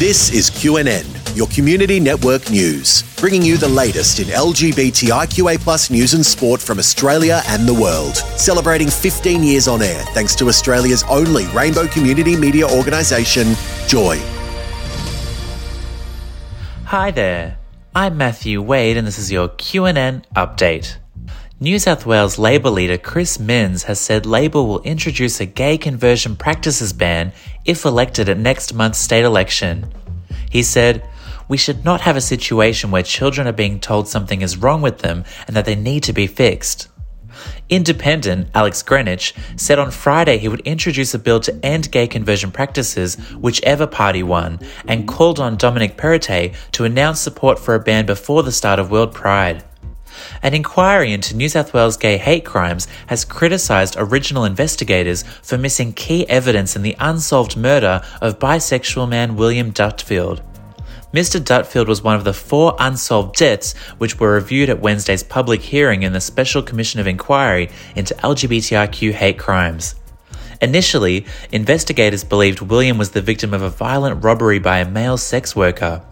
This is QNN, your community network news, bringing you the latest in LGBTIQA plus news and sport from Australia and the world. Celebrating 15 years on air thanks to Australia's only rainbow community media organisation, Joy. Hi there. I'm Matthew Wade and this is your QNN update. New South Wales Labor leader Chris Minns has said Labor will introduce a gay conversion practices ban if elected at next month's state election. He said, We should not have a situation where children are being told something is wrong with them and that they need to be fixed. Independent Alex Greenwich said on Friday he would introduce a bill to end gay conversion practices, whichever party won, and called on Dominic Perrottet to announce support for a ban before the start of World Pride. An inquiry into New South Wales gay hate crimes has criticised original investigators for missing key evidence in the unsolved murder of bisexual man William Dutfield. Mr. Dutfield was one of the four unsolved deaths which were reviewed at Wednesday's public hearing in the Special Commission of Inquiry into LGBTIQ hate crimes. Initially, investigators believed William was the victim of a violent robbery by a male sex worker.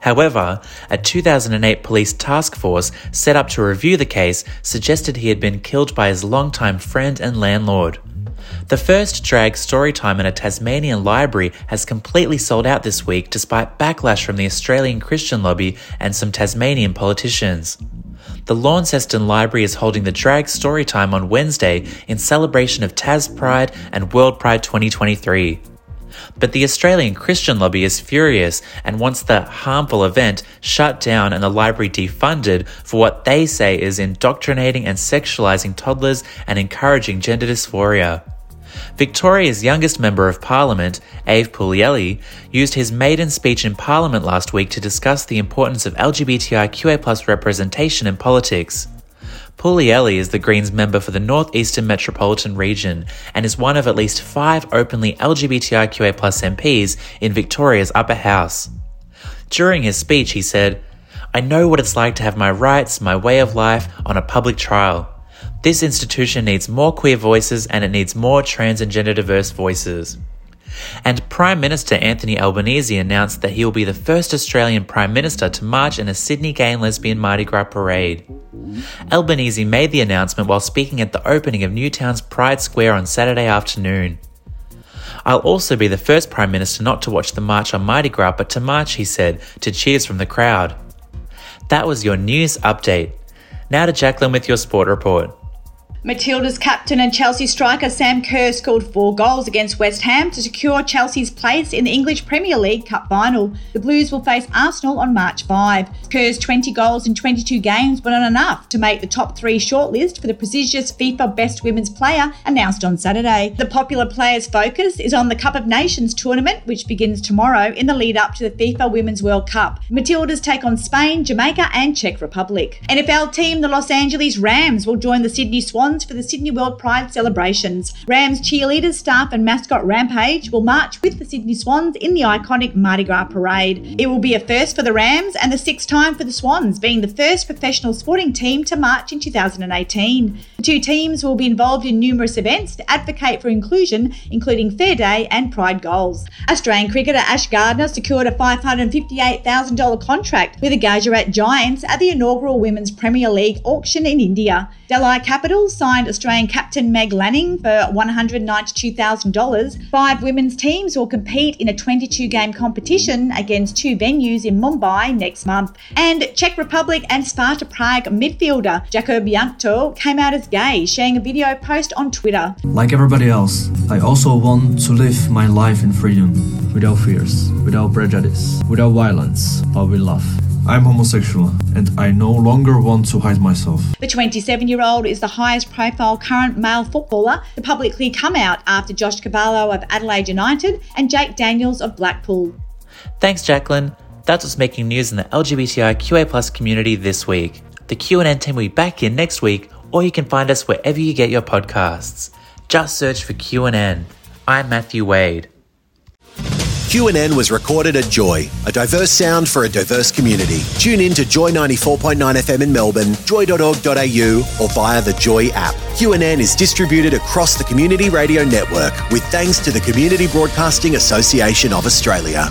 However, a 2008 police task force set up to review the case suggested he had been killed by his longtime friend and landlord. The first drag storytime in a Tasmanian library has completely sold out this week despite backlash from the Australian Christian lobby and some Tasmanian politicians. The Launceston Library is holding the drag storytime on Wednesday in celebration of Tas Pride and World Pride 2023. But the Australian Christian lobby is furious and wants the harmful event shut down and the library defunded for what they say is indoctrinating and sexualizing toddlers and encouraging gender dysphoria. Victoria's youngest Member of Parliament, Aiv Puglielli, used his maiden speech in Parliament last week to discuss the importance of LGBTIQA representation in politics. Puglielli is the Greens member for the Northeastern Metropolitan Region and is one of at least five openly LGBTIQA MPs in Victoria's upper house. During his speech, he said, I know what it's like to have my rights, my way of life on a public trial. This institution needs more queer voices and it needs more trans and gender diverse voices. And Prime Minister Anthony Albanese announced that he will be the first Australian Prime Minister to march in a Sydney gay and lesbian Mardi Gras parade. Albanese made the announcement while speaking at the opening of Newtown's Pride Square on Saturday afternoon. I'll also be the first Prime Minister not to watch the march on Mardi Gras, but to march, he said, to cheers from the crowd. That was your news update. Now to Jacqueline with your sport report. Matilda's captain and Chelsea striker Sam Kerr scored four goals against West Ham to secure Chelsea's place in the English Premier League Cup final. The Blues will face Arsenal on March 5. Kerr's 20 goals in 22 games were not enough to make the top three shortlist for the prestigious FIFA Best Women's Player announced on Saturday. The popular player's focus is on the Cup of Nations tournament, which begins tomorrow in the lead up to the FIFA Women's World Cup. Matildas take on Spain, Jamaica, and Czech Republic. NFL team the Los Angeles Rams will join the Sydney Swans for the Sydney World Pride celebrations. Rams cheerleaders, staff, and mascot Rampage will march with the Sydney Swans in the iconic Mardi Gras parade. It will be a first for the Rams and the sixth time for the Swans, being the first professional sporting team to march in 2018. The two teams will be involved in numerous events to advocate for inclusion, including Fair Day and Pride goals. Australian cricketer Ash Gardner secured a $558,000 contract with the Gujarat Giants at the inaugural Women's Premier League auction in India. Delhi Capitals signed Australian captain Meg Lanning for $192,000. Five women's teams will compete in a 22 game competition against two venues in Mumbai next month. And Czech Republic and Sparta Prague midfielder Jakub Jankto came out as gay, sharing a video post on Twitter. Like everybody else, I also want to live my life in freedom, without fears, without prejudice, without violence, but with love. I'm homosexual and I no longer want to hide myself. The 27 year old is the highest profile current male footballer to publicly come out after Josh Cavallo of Adelaide United and Jake Daniels of Blackpool. Thanks, Jacqueline. That's what's making news in the LGBTIQA community this week. The QNN team will be back in next week, or you can find us wherever you get your podcasts. Just search for QNN. I'm Matthew Wade. QNN was recorded at Joy, a diverse sound for a diverse community. Tune in to Joy 94.9 FM in Melbourne, joy.org.au, or via the Joy app. QNN is distributed across the Community Radio Network with thanks to the Community Broadcasting Association of Australia.